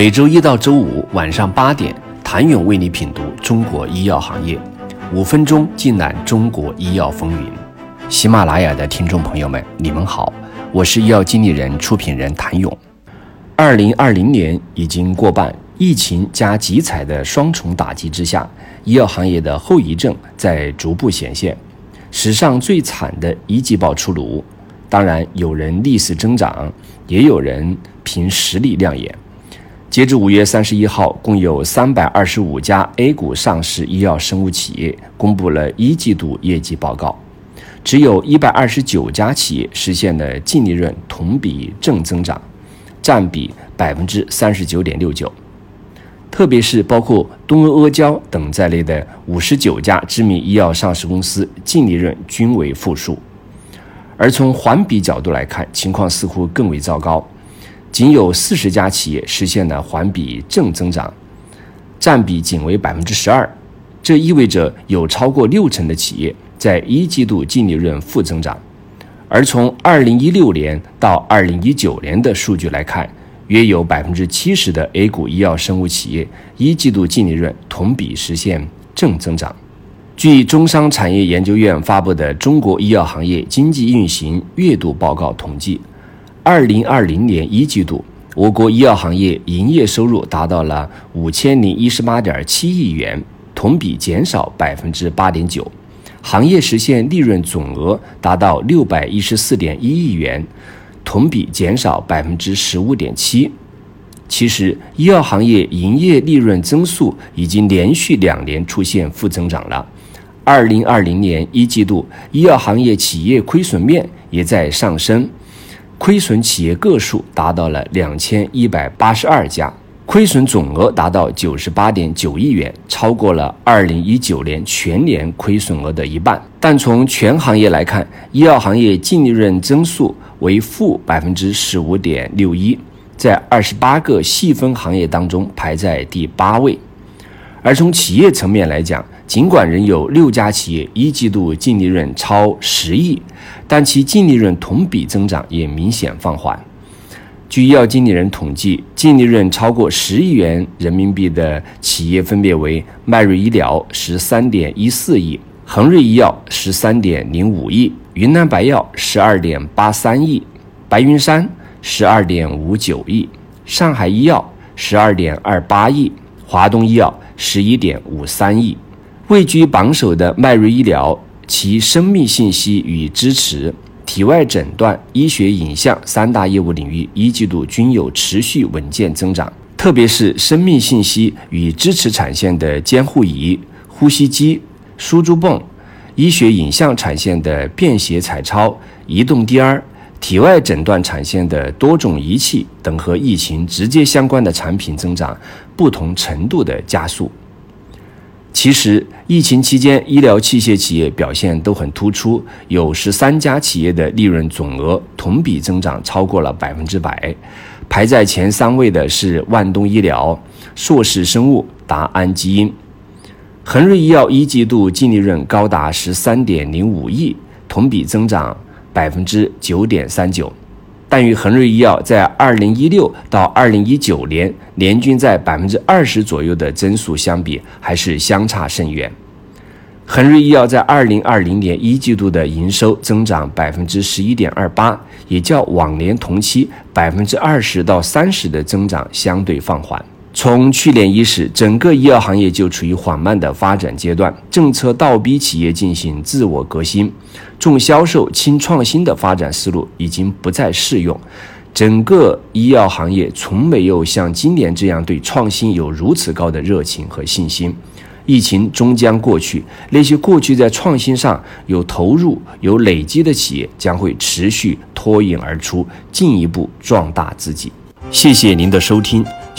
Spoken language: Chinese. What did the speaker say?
每周一到周五晚上八点，谭勇为你品读中国医药行业，五分钟尽览中国医药风云。喜马拉雅的听众朋友们，你们好，我是医药经理人、出品人谭勇。二零二零年已经过半，疫情加集采的双重打击之下，医药行业的后遗症在逐步显现。史上最惨的一季报出炉，当然有人逆势增长，也有人凭实力亮眼。截至五月三十一号，共有三百二十五家 A 股上市医药生物企业公布了一季度业绩报告，只有一百二十九家企业实现了净利润同比正增长，占比百分之三十九点六九。特别是包括东阿阿胶等在内的五十九家知名医药上市公司净利润均为负数，而从环比角度来看，情况似乎更为糟糕，仅有四十家企业实现了环比正增长，占比仅为百分之十二，这意味着有超过六成的企业在一季度净利润负增长，而从二零一六年到二零一九年的数据来看。约有百分之七十的 A 股医药生物企业一季度净利润同比实现正增长。据中商产业研究院发布的《中国医药行业经济运行月度报告》统计，二零二零年一季度，我国医药行业营业收入达到了五千零一十八点七亿元，同比减少百分之八点九，行业实现利润总额达到六百一十四点一亿元。同比减少百分之十五点七。其实，医药行业营业利润增速已经连续两年出现负增长了。二零二零年一季度，医药行业企业亏损面也在上升，亏损企业个数达到了两千一百八十二家，亏损总额达到九十八点九亿元，超过了二零一九年全年亏损额的一半。但从全行业来看，医药行业净利润增速。为负百分之十五点六一，在二十八个细分行业当中排在第八位。而从企业层面来讲，尽管仍有六家企业一季度净利润超十亿，但其净利润同比增长也明显放缓。据医药经理人统计，净利润超过十亿元人民币的企业分别为迈瑞医疗十三点一四亿。恒瑞医药十三点零五亿，云南白药十二点八三亿，白云山十二点五九亿，上海医药十二点二八亿，华东医药十一点五三亿。位居榜首的迈瑞医疗，其生命信息与支持、体外诊断、医学影像三大业务领域一季度均有持续稳健增长，特别是生命信息与支持产线的监护仪、呼吸机。输注泵、医学影像产线的便携彩超、移动 DR、体外诊断产线的多种仪器等和疫情直接相关的产品增长不同程度的加速。其实，疫情期间医疗器械企业表现都很突出，有十三家企业的利润总额同比增长超过了百分之百。排在前三位的是万东医疗、硕士生物、达安基因。恒瑞医药一季度净利润高达十三点零五亿，同比增长百分之九点三九，但与恒瑞医药在二零一六到二零一九年年均在百分之二十左右的增速相比，还是相差甚远。恒瑞医药在二零二零年一季度的营收增长百分之十一点二八，也较往年同期百分之二十到三十的增长相对放缓。从去年伊始，整个医药行业就处于缓慢的发展阶段，政策倒逼企业进行自我革新，重销售轻创新的发展思路已经不再适用。整个医药行业从没有像今年这样对创新有如此高的热情和信心。疫情终将过去，那些过去在创新上有投入、有累积的企业将会持续脱颖而出，进一步壮大自己。谢谢您的收听。